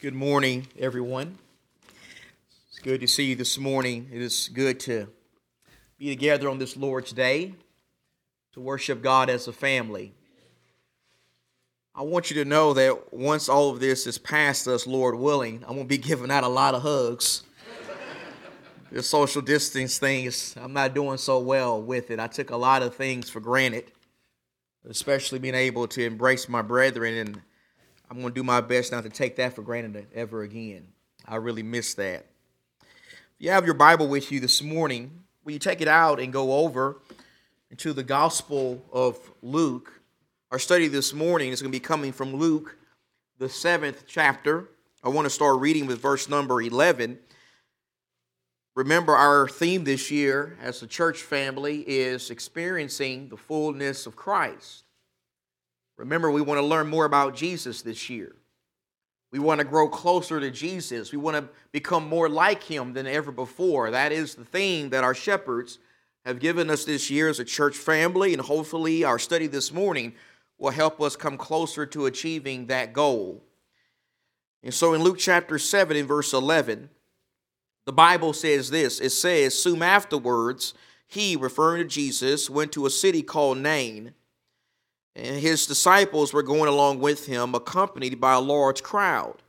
Good morning, everyone. It's good to see you this morning. It is good to be together on this Lord's Day to worship God as a family. I want you to know that once all of this is past us, Lord willing, I'm going to be giving out a lot of hugs. the social distance thing is, I'm not doing so well with it. I took a lot of things for granted, especially being able to embrace my brethren and I'm going to do my best not to take that for granted ever again. I really miss that. If you have your Bible with you this morning, will you take it out and go over into the Gospel of Luke? Our study this morning is going to be coming from Luke, the seventh chapter. I want to start reading with verse number 11. Remember, our theme this year as a church family is experiencing the fullness of Christ. Remember, we want to learn more about Jesus this year. We want to grow closer to Jesus. We want to become more like him than ever before. That is the theme that our shepherds have given us this year as a church family, and hopefully, our study this morning will help us come closer to achieving that goal. And so, in Luke chapter 7, in verse 11, the Bible says this it says, Soon afterwards, he, referring to Jesus, went to a city called Nain and his disciples were going along with him, accompanied by a large crowd.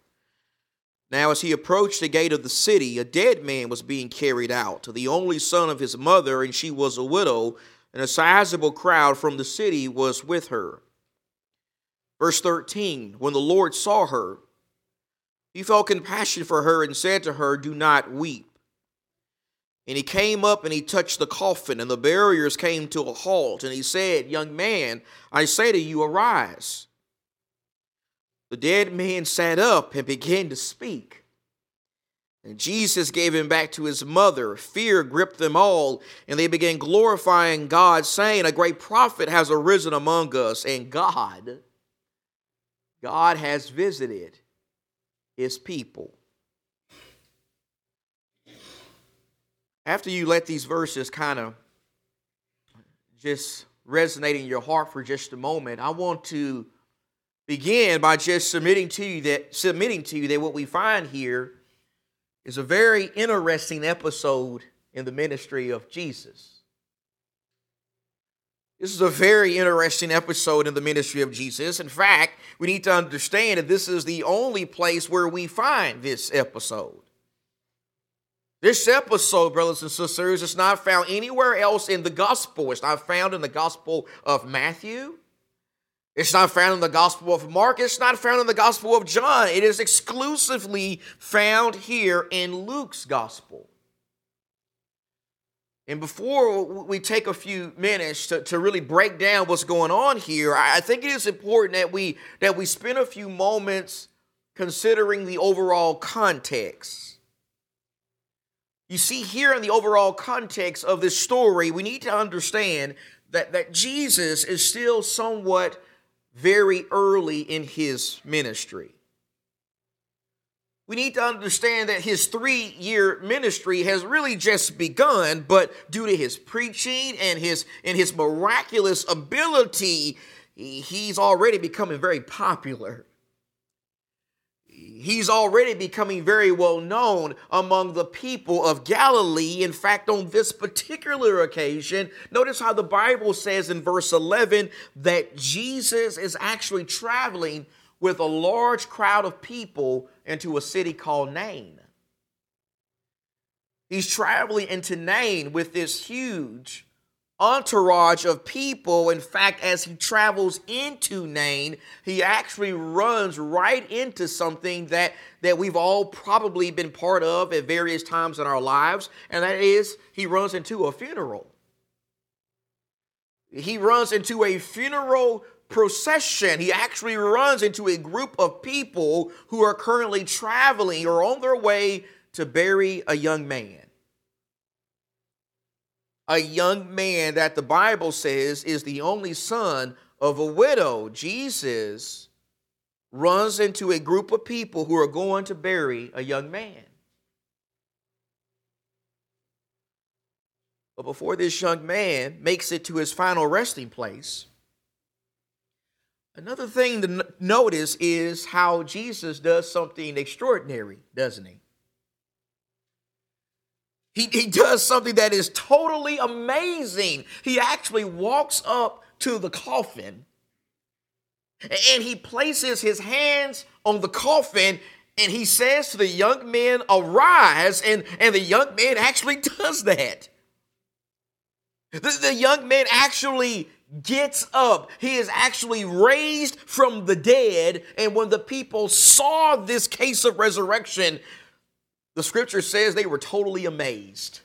Now, as he approached the gate of the city, a dead man was being carried out, to the only son of his mother, and she was a widow, and a sizable crowd from the city was with her. Verse 13 When the Lord saw her, he felt compassion for her and said to her, Do not weep. And he came up and he touched the coffin, and the barriers came to a halt. And he said, Young man, I say to you, arise. The dead man sat up and began to speak. And Jesus gave him back to his mother. Fear gripped them all, and they began glorifying God, saying, A great prophet has arisen among us, and God, God has visited his people. After you let these verses kind of just resonate in your heart for just a moment, I want to begin by just submitting to you that submitting to you that what we find here is a very interesting episode in the ministry of Jesus. This is a very interesting episode in the ministry of Jesus. In fact, we need to understand that this is the only place where we find this episode. This episode, brothers and sisters, is not found anywhere else in the gospel. It's not found in the gospel of Matthew. It's not found in the gospel of Mark. It's not found in the gospel of John. It is exclusively found here in Luke's gospel. And before we take a few minutes to, to really break down what's going on here, I think it is important that we that we spend a few moments considering the overall context. You see, here in the overall context of this story, we need to understand that, that Jesus is still somewhat very early in his ministry. We need to understand that his three year ministry has really just begun, but due to his preaching and his, and his miraculous ability, he's already becoming very popular he's already becoming very well known among the people of Galilee. In fact, on this particular occasion, notice how the Bible says in verse 11 that Jesus is actually traveling with a large crowd of people into a city called Nain. He's traveling into Nain with this huge entourage of people. In fact, as he travels into Nain, he actually runs right into something that, that we've all probably been part of at various times in our lives, and that is he runs into a funeral. He runs into a funeral procession. He actually runs into a group of people who are currently traveling or on their way to bury a young man a young man that the Bible says is the only son of a widow. Jesus runs into a group of people who are going to bury a young man. But before this young man makes it to his final resting place, Another thing to notice is how Jesus does something extraordinary, doesn't he? He, he does something that is totally amazing. He actually walks up to the coffin and he places his hands on the coffin and he says to the young man, Arise. And, and the young man actually does that. The, the young man actually gets up. He is actually raised from the dead. And when the people saw this case of resurrection, the scripture says they were totally amazed.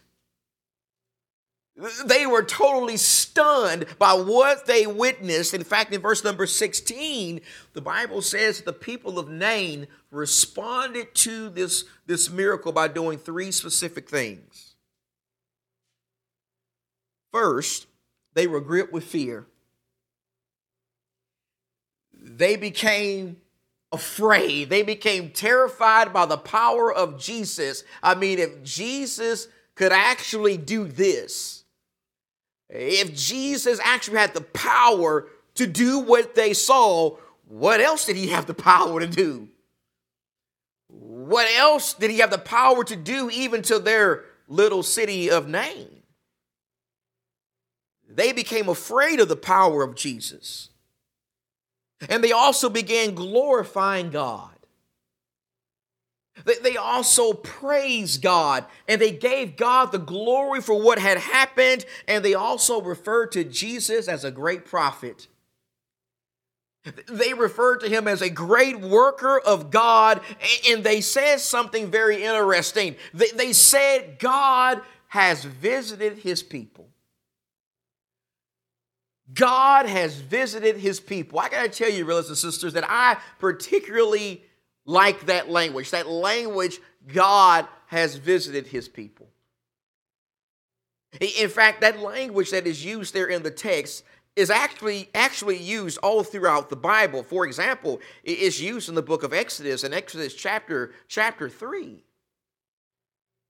They were totally stunned by what they witnessed. In fact, in verse number 16, the Bible says the people of Nain responded to this, this miracle by doing three specific things. First, they were gripped with fear. They became afraid. They became terrified by the power of Jesus. I mean, if Jesus could actually do this, if Jesus actually had the power to do what they saw, what else did he have the power to do? What else did he have the power to do even to their little city of Nain? They became afraid of the power of Jesus. And they also began glorifying God. They also praised God and they gave God the glory for what had happened, and they also referred to Jesus as a great prophet. They referred to him as a great worker of God, and they said something very interesting. They said, God has visited his people. God has visited his people. I got to tell you, brothers and sisters, that I particularly like that language. That language, God has visited his people. In fact, that language that is used there in the text is actually actually used all throughout the Bible. For example, it is used in the book of Exodus, in Exodus chapter chapter 3.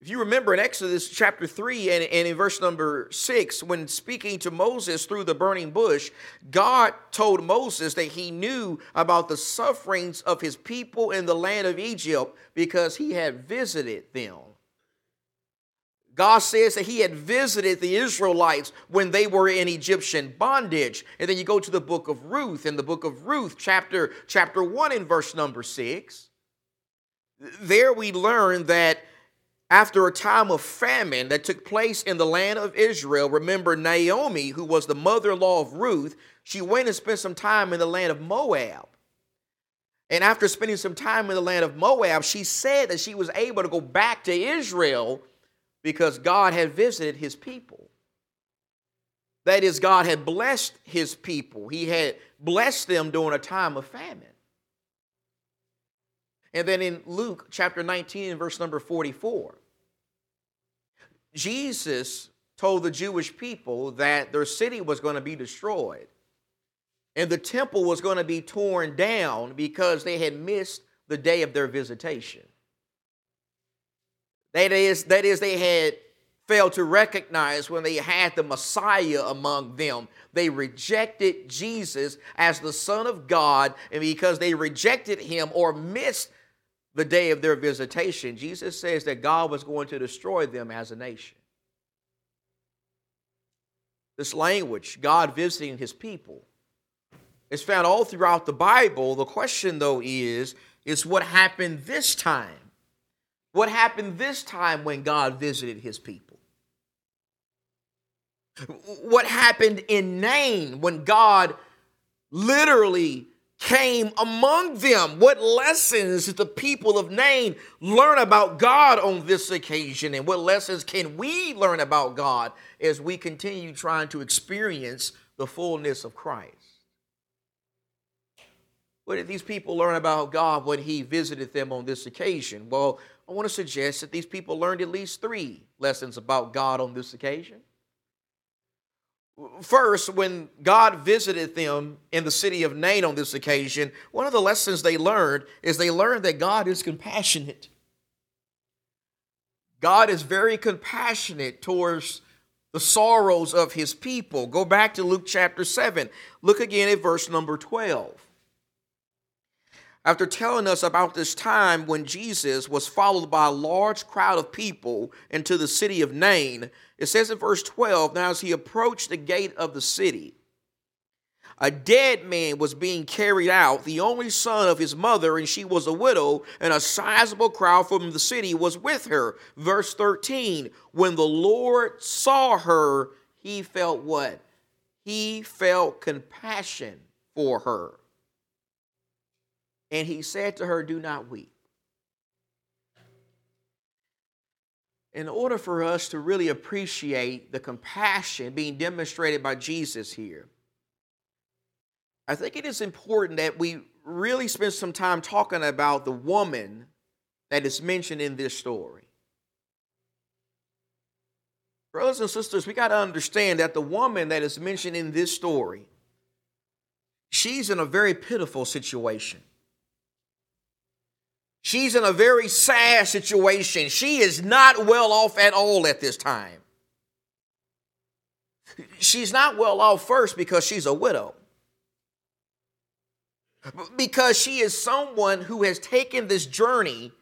If you remember in Exodus chapter 3 and, and in verse number 6, when speaking to Moses through the burning bush, God told Moses that he knew about the sufferings of his people in the land of Egypt because he had visited them. God says that he had visited the Israelites when they were in Egyptian bondage. And then you go to the book of Ruth, in the book of Ruth, chapter, chapter 1 in verse number 6. There we learn that after a time of famine that took place in the land of Israel, remember Naomi, who was the mother in law of Ruth, she went and spent some time in the land of Moab. And after spending some time in the land of Moab, she said that she was able to go back to Israel because God had visited his people. That is, God had blessed his people, He had blessed them during a time of famine. And then in Luke chapter 19, verse number 44, Jesus told the Jewish people that their city was going to be destroyed and the temple was going to be torn down because they had missed the day of their visitation. That is, that is, they had failed to recognize when they had the Messiah among them. They rejected Jesus as the Son of God, and because they rejected him or missed the day of their visitation, Jesus says that God was going to destroy them as a nation. This language, God visiting his people, is found all throughout the Bible. The question, though, is, is what happened this time? What happened this time when God visited his people? What happened in Nain when God literally came among them. What lessons did the people of Nain learn about God on this occasion? And what lessons can we learn about God as we continue trying to experience the fullness of Christ? What did these people learn about God when He visited them on this occasion? Well, I want to suggest that these people learned at least three lessons about God on this occasion. First, when God visited them in the city of Nain on this occasion, one of the lessons they learned is they learned that God is compassionate. God is very compassionate towards the sorrows of his people. Go back to Luke chapter 7. Look again at verse number 12. After telling us about this time when Jesus was followed by a large crowd of people into the city of Nain, it says in verse 12 Now, as he approached the gate of the city, a dead man was being carried out, the only son of his mother, and she was a widow, and a sizable crowd from the city was with her. Verse 13 When the Lord saw her, he felt what? He felt compassion for her. And he said to her, Do not weep. In order for us to really appreciate the compassion being demonstrated by Jesus here, I think it is important that we really spend some time talking about the woman that is mentioned in this story. Brothers and sisters, we got to understand that the woman that is mentioned in this story, she's in a very pitiful situation. She's in a very sad situation. She is not well off at all at this time. She's not well off first because she's a widow because she is someone who has taken this journey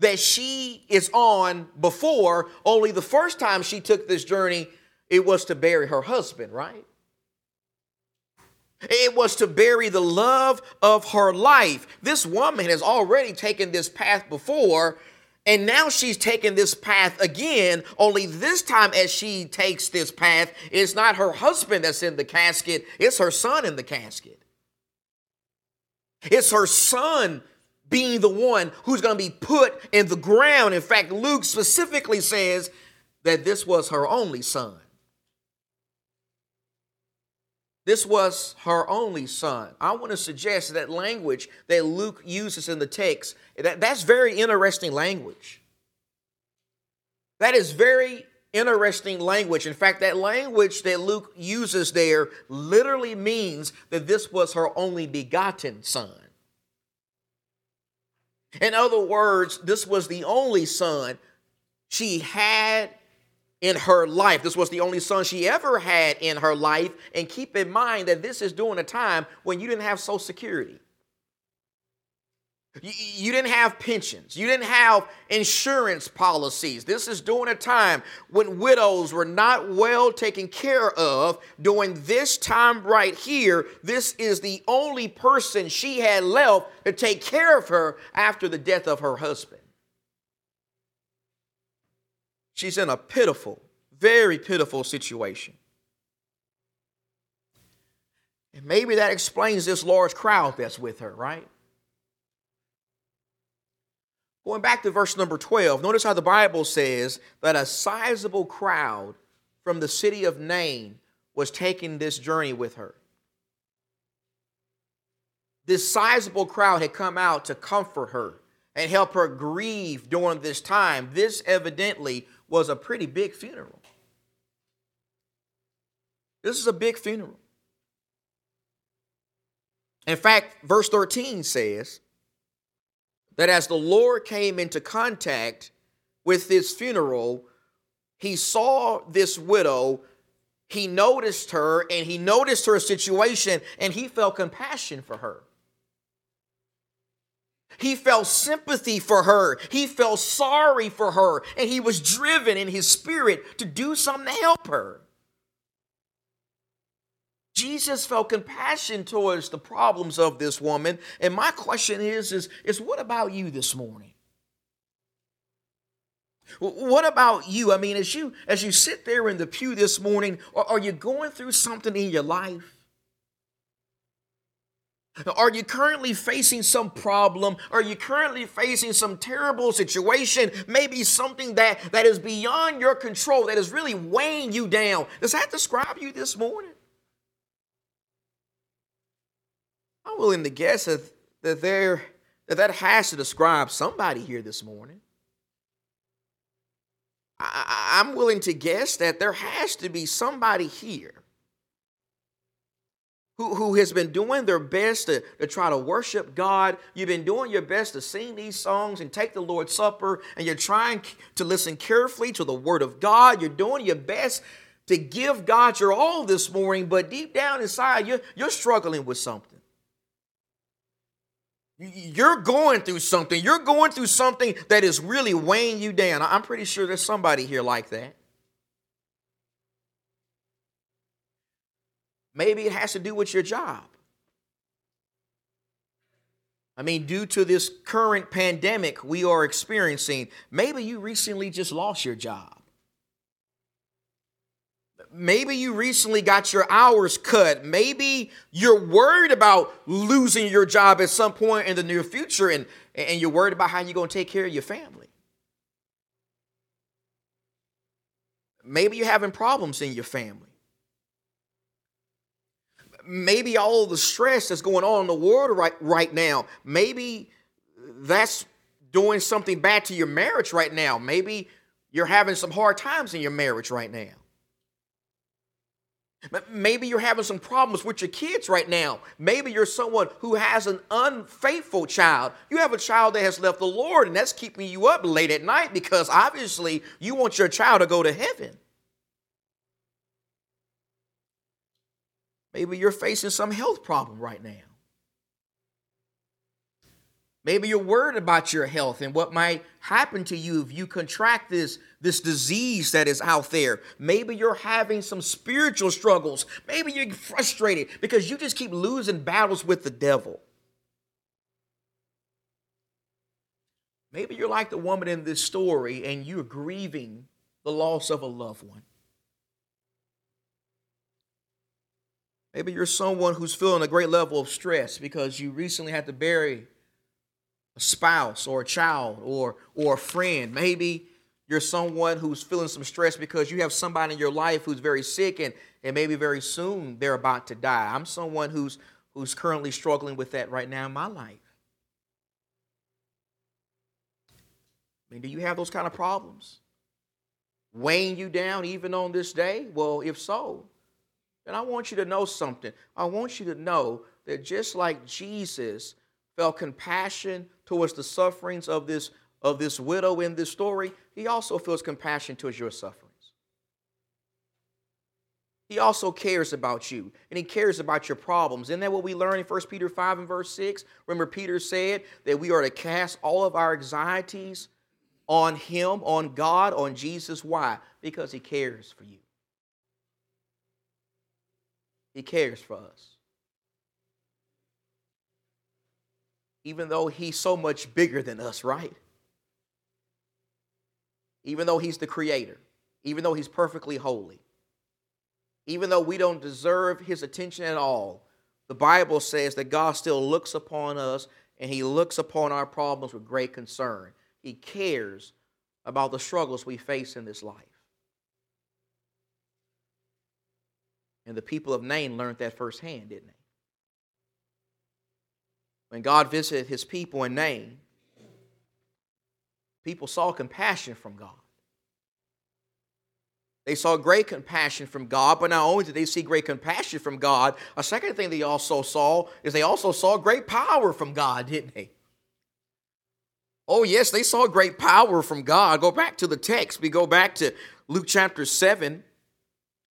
that she is on before, only the first time she took this journey, it was to bury her husband, right? It was to bury the love of her life. This woman has already taken this path before, and now she's taken this path again. Only this time, as she takes this path, it's not her husband that's in the casket, it's her son in the casket. It's her son being the one who's going to be put in the ground. In fact, Luke specifically says that this was her only son. This was her only son. I want to suggest that language that Luke uses in the text, that, that's very interesting language. That is very interesting language. In fact, that language that Luke uses there literally means that this was her only begotten son. In other words, this was the only son she had in her life. This was the only son she ever had in her life. And keep in mind that this is during a time when you didn't have Social Security. You, didn't have pensions. You didn't have insurance policies. This is during a time when widows were not well taken care of. During this time right here, this is the only person she had left to take care of her after the death of her husband. She's in a pitiful, very pitiful situation. And maybe that explains this large crowd that's with her, right? Going back to verse number 12, notice how the Bible says that a sizable crowd from the city of Nain was taking this journey with her. This sizable crowd had come out to comfort her and help her grieve during this time. This evidently was a pretty big funeral. This is a big funeral. In fact, verse 13 says, that as the Lord came into contact with this funeral, he saw this widow, he noticed her, and he noticed her situation, and he felt compassion for her. He felt sympathy for her. He felt sorry for her. And he was driven in his spirit to do something to help her. Jesus felt compassion towards the problems of this woman. And my question is, is, is what about you this morning? What about you? I mean, as you as you sit there in the pew this morning, are you going through something in your life? Are you currently facing some problem? Are you currently facing some terrible situation? Maybe something that, that is beyond your control, that is really weighing you down. Does that describe you this morning? I'm willing to guess that, that there that that has to describe somebody here this morning. I, I'm willing to guess that there has to be somebody here who, who has been doing their best to, to try to worship God. You've been doing your best to sing these songs and take the Lord's Supper, and you're trying to listen carefully to the Word of God. You're doing your best to give God your all this morning, but deep down inside, you're, you're struggling with something. You're going through something. You're going through something that is really weighing you down. I'm pretty sure there's somebody here like that. Maybe it has to do with your job. I mean, due to this current pandemic we are experiencing, maybe you recently just lost your job. Maybe you recently got your hours cut. Maybe you're worried about losing your job at some point in the near future and, and you're worried about how you're going to take care of your family. Maybe you're having problems in your family. Maybe all the stress that's going on in the world right, right now, maybe that's doing something bad to your marriage right now. Maybe you're having some hard times in your marriage right now. Maybe you're having some problems with your kids right now. Maybe you're someone who has an unfaithful child. You have a child that has left the Lord, and that's keeping you up late at night because obviously you want your child to go to heaven. Maybe you're facing some health problem right now. Maybe you're worried about your health and what might happen to you if you contract this, this disease that is out there. Maybe you're having some spiritual struggles. Maybe you're frustrated because you just keep losing battles with the devil. Maybe you're like the woman in this story and you're grieving the loss of a loved one. Maybe you're someone who's feeling a great level of stress because you recently had to bury a spouse or a child or or a friend. Maybe you're someone who's feeling some stress because you have somebody in your life who's very sick and, and maybe very soon they're about to die. I'm someone who's who's currently struggling with that right now in my life. I mean, do you have those kind of problems? Weighing you down even on this day? Well, if so, then I want you to know something. I want you to know that just like Jesus felt compassion towards the sufferings of this, of this widow in this story, he also feels compassion towards your sufferings. He also cares about you and he cares about your problems. Isn't that what we learn in 1 Peter 5 and verse 6? Remember, Peter said that we are to cast all of our anxieties on him, on God, on Jesus. Why? Because he cares for you. He cares for us. even though he's so much bigger than us, right? Even though he's the creator, even though he's perfectly holy, even though we don't deserve his attention at all, the Bible says that God still looks upon us and he looks upon our problems with great concern. He cares about the struggles we face in this life. And the people of Nain learned that firsthand, didn't they? when God visited his people in Nain, people saw compassion from God. They saw great compassion from God, but not only did they see great compassion from God, a second thing they also saw is they also saw great power from God, didn't they? Oh, yes, they saw great power from God. Go back to the text. We go back to Luke chapter 7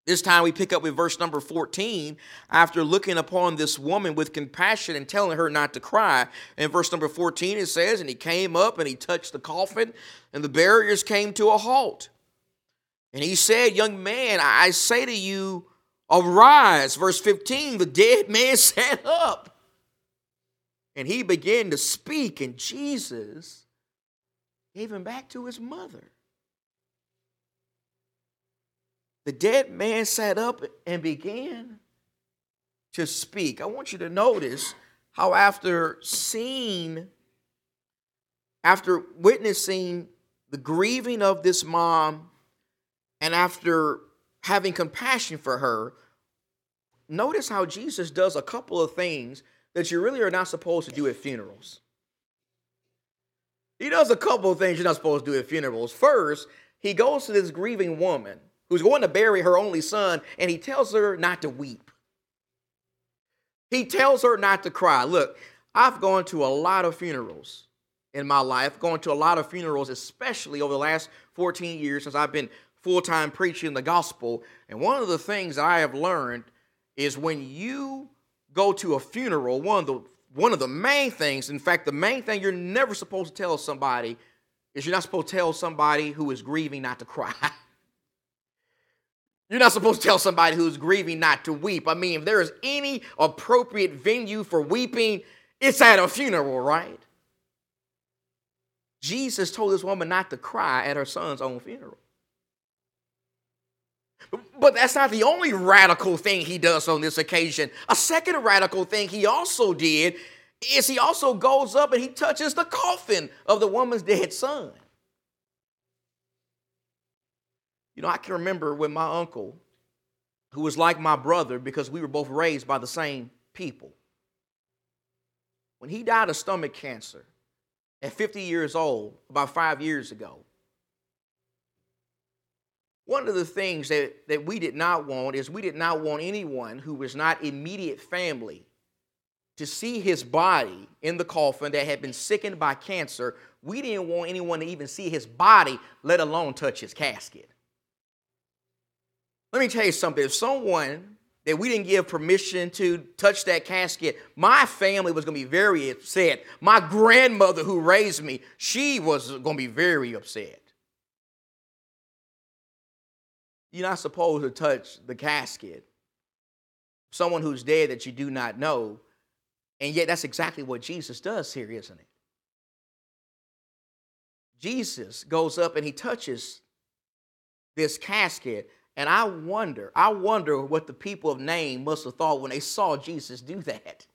this time we pick up with verse number 14. After looking upon this woman with compassion and telling her not to cry, in verse number 14 it says, And he came up and he touched the coffin, and the barriers came to a halt. And he said, Young man, I say to you, arise. Verse 15, the dead man sat up. And he began to speak, and Jesus gave him back to his mother. The dead man sat up and began to speak. I want you to notice how, after seeing, after witnessing the grieving of this mom, and after having compassion for her, notice how Jesus does a couple of things that you really are not supposed to do at funerals. He does a couple of things you're not supposed to do at funerals. First, he goes to this grieving woman who's going to bury her only son, and he tells her not to weep. He tells her not to cry. Look, I've gone to a lot of funerals in my life, gone to a lot of funerals, especially over the last 14 years since I've been full time preaching the gospel. And one of the things I have learned is when you go to a funeral, one of the one of the main things, in fact, the main thing you're never supposed to tell somebody is you're not supposed to tell somebody who is grieving not to cry. You're not supposed to tell somebody who's grieving not to weep. I mean, if there is any appropriate venue for weeping, it's at a funeral, right? Jesus told this woman not to cry at her son's own funeral. But that's not the only radical thing he does on this occasion. A second radical thing he also did is he also goes up and he touches the coffin of the woman's dead son. You know, I can remember when my uncle, who was like my brother because we were both raised by the same people, when he died of stomach cancer at 50 years old, about five years ago, one of the things that, that we did not want is we did not want anyone who was not immediate family to see his body in the coffin that had been sickened by cancer. We didn't want anyone to even see his body, let alone touch his casket. Let me tell you something. If someone that we didn't give permission to touch that casket, my family was going to be very upset. My grandmother who raised me, she was going to be very upset. You're not supposed to touch the casket. Someone who's dead that you do not know. And yet, that's exactly what Jesus does here, isn't it? Jesus goes up and he touches this casket and I wonder, I wonder what the people of Nain must have thought when they saw Jesus do that.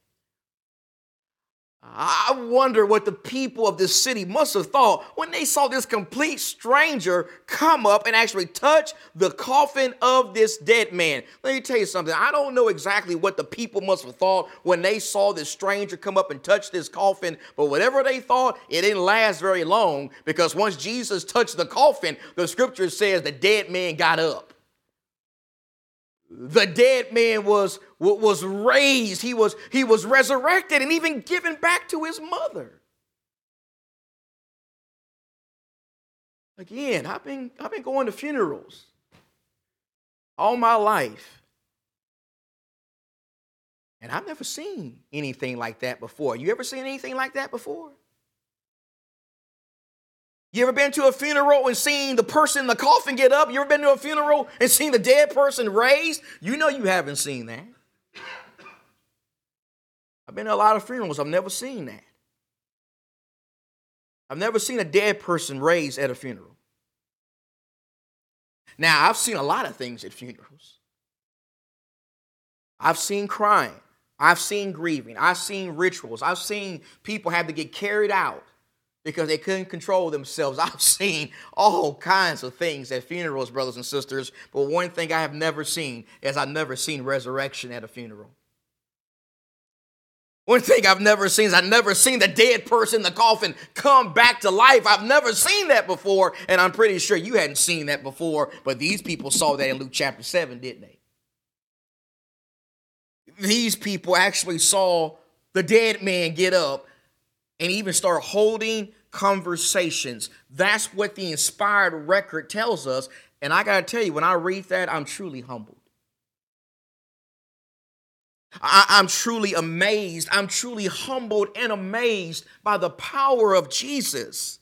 I wonder what the people of this city must have thought when they saw this complete stranger come up and actually touch the coffin of this dead man. Let me tell you something. I don't know exactly what the people must have thought when they saw this stranger come up and touch this coffin, but whatever they thought, it didn't last very long because once Jesus touched the coffin, the scripture says the dead man got up the dead man was, was raised, he was, he was resurrected, and even given back to his mother. Again, I've been, I've been going to funerals all my life. And I've never seen anything like that before. You ever seen anything like that before? You ever been to a funeral and seen the person in the coffin get up? You ever been to a funeral and seen the dead person raised? You know you haven't seen that. I've been to a lot of funerals, I've never seen that. I've never seen a dead person raised at a funeral. Now, I've seen a lot of things at funerals. I've seen crying. I've seen grieving. I've seen rituals. I've seen people have to get carried out because they couldn't control themselves. I've seen all kinds of things at funerals, brothers and sisters, but one thing I have never seen is I've never seen resurrection at a funeral. One thing I've never seen is I've never seen the dead person in the coffin come back to life. I've never seen that before, and I'm pretty sure you hadn't seen that before, but these people saw that in Luke chapter 7, didn't they? These people actually saw the dead man get up and even start holding conversations. That's what the inspired record tells us. And I got to tell you, when I read that, I'm truly humbled. I, am truly amazed. I'm truly humbled and amazed by the power of Jesus.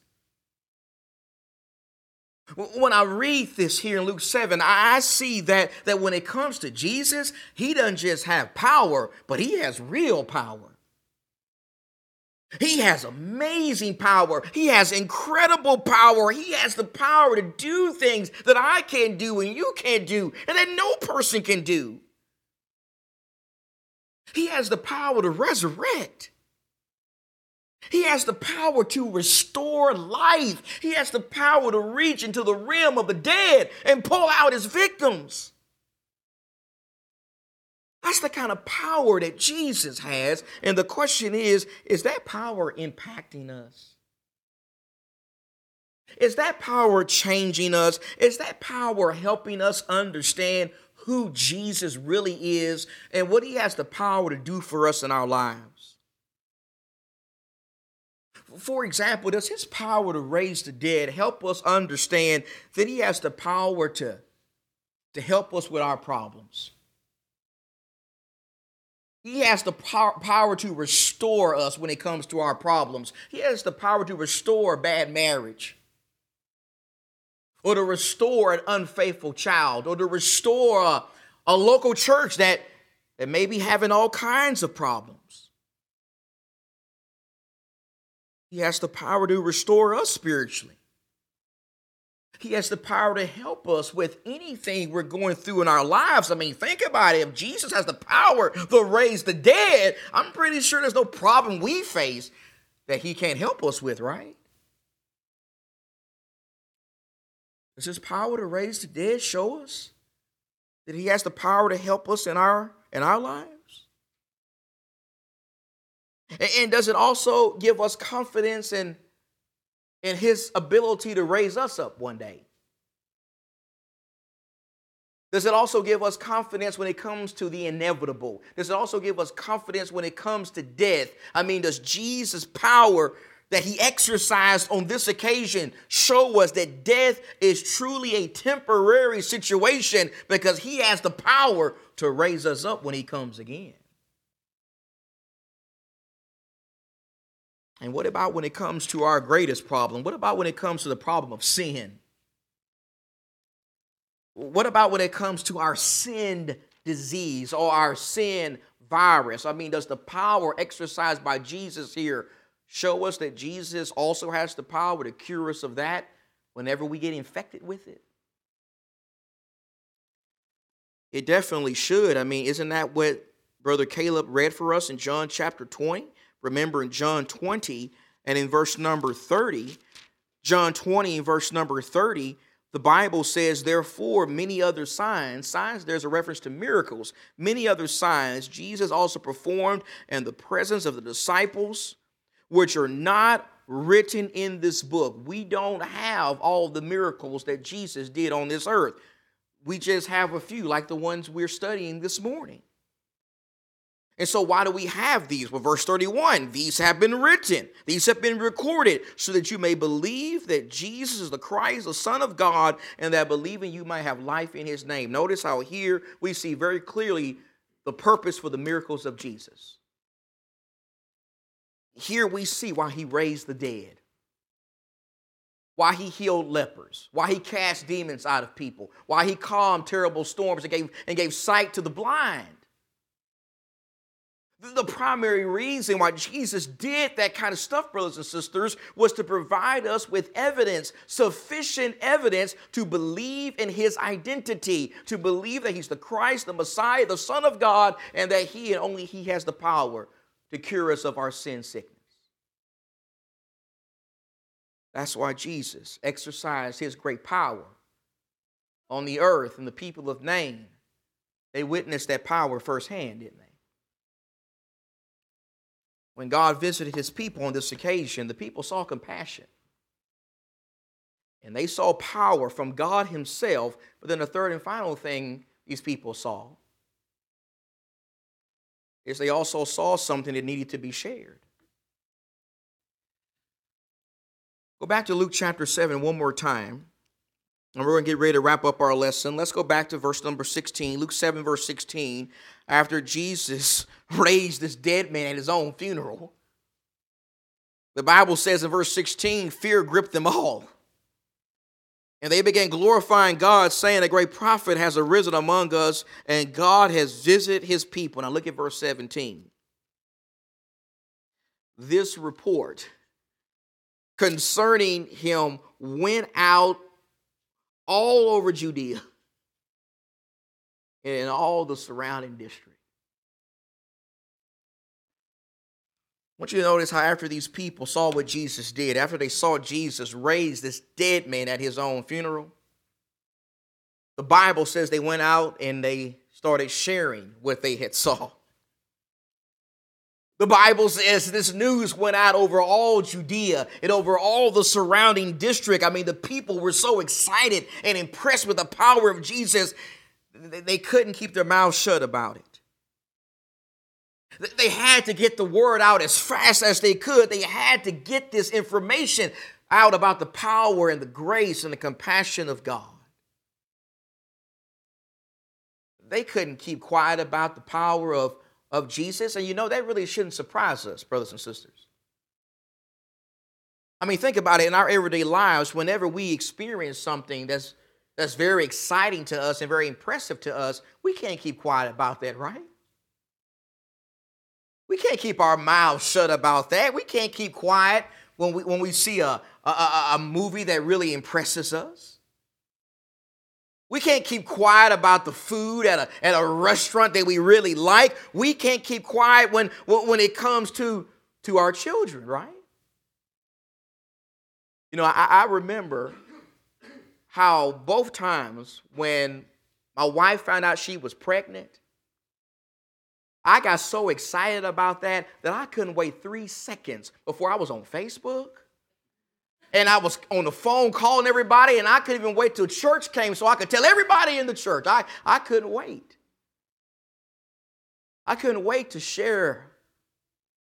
When I read this here in Luke 7, I see that, that when it comes to Jesus, he doesn't just have power, but he has real power. He has amazing power. He has incredible power. He has the power to do things that I can't do and you can't do and that no person can do. He has the power to resurrect. He has the power to restore life. He has the power to reach into the realm of the dead and pull out his victims. That's the kind of power that Jesus has. And the question is is that power impacting us? Is that power changing us? Is that power helping us understand who Jesus really is and what he has the power to do for us in our lives? For example, does his power to raise the dead help us understand that he has the power to, to help us with our problems? He has the power to restore us when it comes to our problems. He has the power to restore a bad marriage, or to restore an unfaithful child, or to restore a, a local church that, that may be having all kinds of problems. He has the power to restore us spiritually. He has the power to help us with anything we're going through in our lives. I mean, think about it. If Jesus has the power to raise the dead, I'm pretty sure there's no problem we face that he can't help us with, right? Does his power to raise the dead show us that he has the power to help us in our in our lives? And does it also give us confidence in in his ability to raise us up one day? Does it also give us confidence when it comes to the inevitable? Does it also give us confidence when it comes to death? I mean, does Jesus' power that he exercised on this occasion show us that death is truly a temporary situation because he has the power to raise us up when he comes again? And what about when it comes to our greatest problem? What about when it comes to the problem of sin? What about when it comes to our sin disease or our sin virus? I mean, does the power exercised by Jesus here show us that Jesus also has the power to cure us of that whenever we get infected with it? It definitely should. I mean, isn't that what Brother Caleb read for us in John chapter 20? Remember in John 20 and in verse number 30, John 20 and verse number 30, the Bible says, therefore, many other signs, signs, there's a reference to miracles, many other signs Jesus also performed in the presence of the disciples, which are not written in this book. We don't have all the miracles that Jesus did on this earth. We just have a few, like the ones we're studying this morning. And so, why do we have these? Well, verse 31 these have been written, these have been recorded, so that you may believe that Jesus is the Christ, the Son of God, and that believing you might have life in his name. Notice how here we see very clearly the purpose for the miracles of Jesus. Here we see why he raised the dead, why he healed lepers, why he cast demons out of people, why he calmed terrible storms and gave, and gave sight to the blind. The primary reason why Jesus did that kind of stuff, brothers and sisters, was to provide us with evidence, sufficient evidence to believe in his identity, to believe that he's the Christ, the Messiah, the Son of God, and that he and only he has the power to cure us of our sin sickness. That's why Jesus exercised his great power on the earth and the people of Nain. They witnessed that power firsthand, didn't they? When God visited his people on this occasion, the people saw compassion. And they saw power from God himself. But then the third and final thing these people saw is they also saw something that needed to be shared. Go back to Luke chapter 7 one more time. And we're going to get ready to wrap up our lesson. Let's go back to verse number 16. Luke 7, verse 16. After Jesus raised this dead man at his own funeral, the Bible says in verse 16, fear gripped them all. And they began glorifying God, saying, A great prophet has arisen among us, and God has visited his people. Now look at verse 17. This report concerning him went out all over Judea and in all the surrounding district. I want you to notice how after these people saw what Jesus did, after they saw Jesus raise this dead man at his own funeral, the Bible says they went out and they started sharing what they had saw. The Bible says this news went out over all Judea and over all the surrounding district. I mean, the people were so excited and impressed with the power of Jesus, they couldn't keep their mouths shut about it. They had to get the word out as fast as they could. They had to get this information out about the power and the grace and the compassion of God. They couldn't keep quiet about the power of of Jesus. And you know, that really shouldn't surprise us, brothers and sisters. I mean, think about it in our everyday lives, whenever we experience something that's that's very exciting to us and very impressive to us, we can't keep quiet about that, right? We can't keep our mouths shut about that. We can't keep quiet when we when we see a, a, a movie that really impresses us. We can't keep quiet about the food at a, at a restaurant that we really like. We can't keep quiet when, when it comes to, to our children, right? You know, I, I remember how both times when my wife found out she was pregnant, I got so excited about that that I couldn't wait three seconds before I was on Facebook and I was on the phone calling everybody, and I couldn't even wait till church came so I could tell everybody in the church. I, I couldn't wait. I couldn't wait to share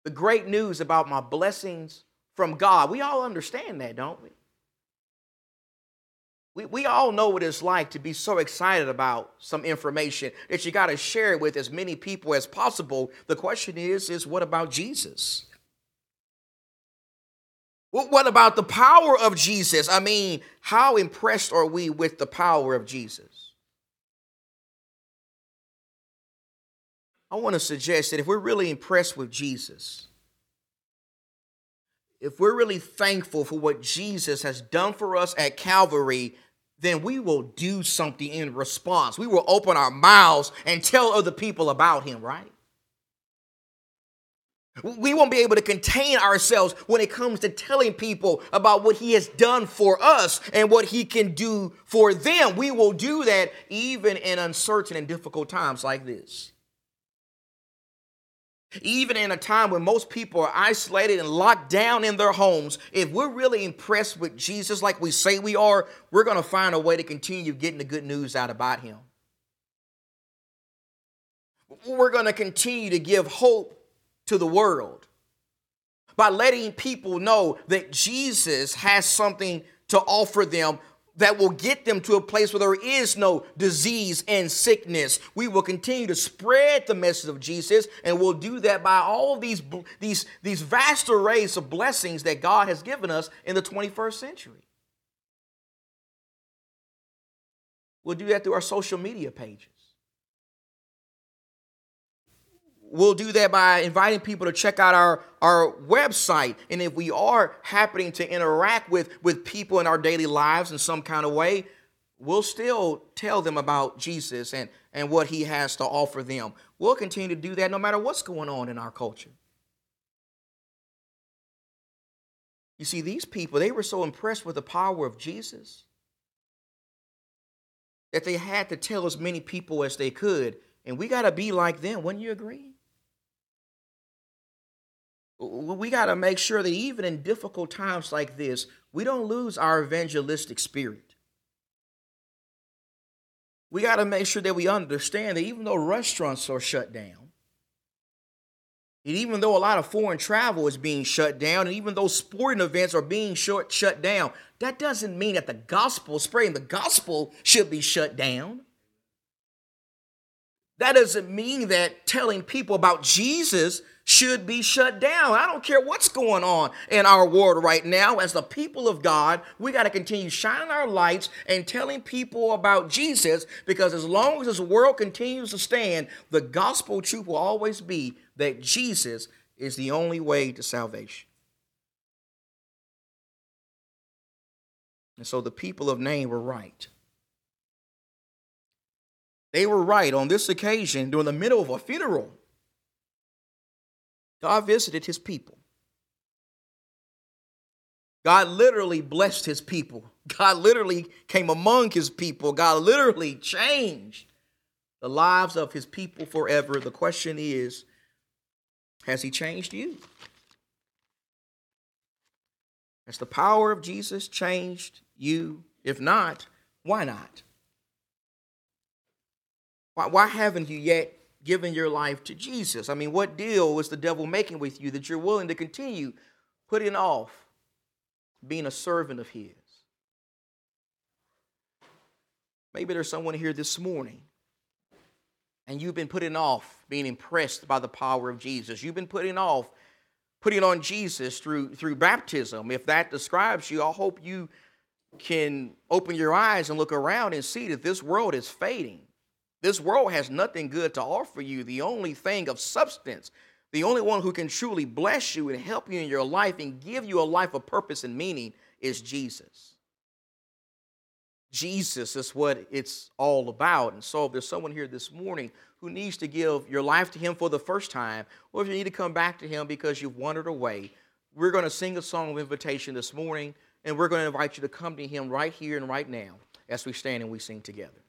the great news about my blessings from God. We all understand that, don't we? We, we all know what it's like to be so excited about some information that you got to share it with as many people as possible. The question is, is what about Jesus? What about the power of Jesus? I mean, how impressed are we with the power of Jesus? I want to suggest that if we're really impressed with Jesus, if we're really thankful for what Jesus has done for us at Calvary, then we will do something in response. We will open our mouths and tell other people about him, right? We won't be able to contain ourselves when it comes to telling people about what He has done for us and what He can do for them. We will do that even in uncertain and difficult times like this. Even in a time when most people are isolated and locked down in their homes, if we're really impressed with Jesus like we say we are, we're going to find a way to continue getting the good news out about Him. We're going to continue to give hope to the world by letting people know that Jesus has something to offer them that will get them to a place where there is no disease and sickness. We will continue to spread the message of Jesus, and we'll do that by all these, these, these vast arrays of blessings that God has given us in the 21st century. We'll do that through our social media pages. We'll do that by inviting people to check out our, our website. And if we are happening to interact with, with people in our daily lives in some kind of way, we'll still tell them about Jesus and, and what he has to offer them. We'll continue to do that no matter what's going on in our culture. You see, these people, they were so impressed with the power of Jesus that they had to tell as many people as they could. And we got to be like them. Wouldn't you agree? We got to make sure that even in difficult times like this, we don't lose our evangelistic spirit. We got to make sure that we understand that even though restaurants are shut down, and even though a lot of foreign travel is being shut down, and even though sporting events are being shut, shut down, that doesn't mean that the gospel, spreading the gospel, should be shut down. That doesn't mean that telling people about Jesus should be shut down. I don't care what's going on in our world right now. As the people of God, we got to continue shining our lights and telling people about Jesus because as long as this world continues to stand, the gospel truth will always be that Jesus is the only way to salvation. And so the people of Nain were right. They were right on this occasion during the middle of a funeral God visited his people. God literally blessed his people. God literally came among his people. God literally changed the lives of his people forever. The question is Has he changed you? Has the power of Jesus changed you? If not, why not? Why, why haven't you yet giving your life to Jesus? I mean, what deal was the devil making with you that you're willing to continue putting off being a servant of his? Maybe there's someone here this morning and you've been putting off being impressed by the power of Jesus. You've been putting off putting on Jesus through through baptism. If that describes you, I hope you can open your eyes and look around and see that this world is fading. This world has nothing good to offer you. The only thing of substance, the only one who can truly bless you and help you in your life and give you a life of purpose and meaning is Jesus. Jesus is what it's all about. And so, if there's someone here this morning who needs to give your life to Him for the first time, or if you need to come back to Him because you've wandered away, we're going to sing a song of invitation this morning, and we're going to invite you to come to Him right here and right now as we stand and we sing together.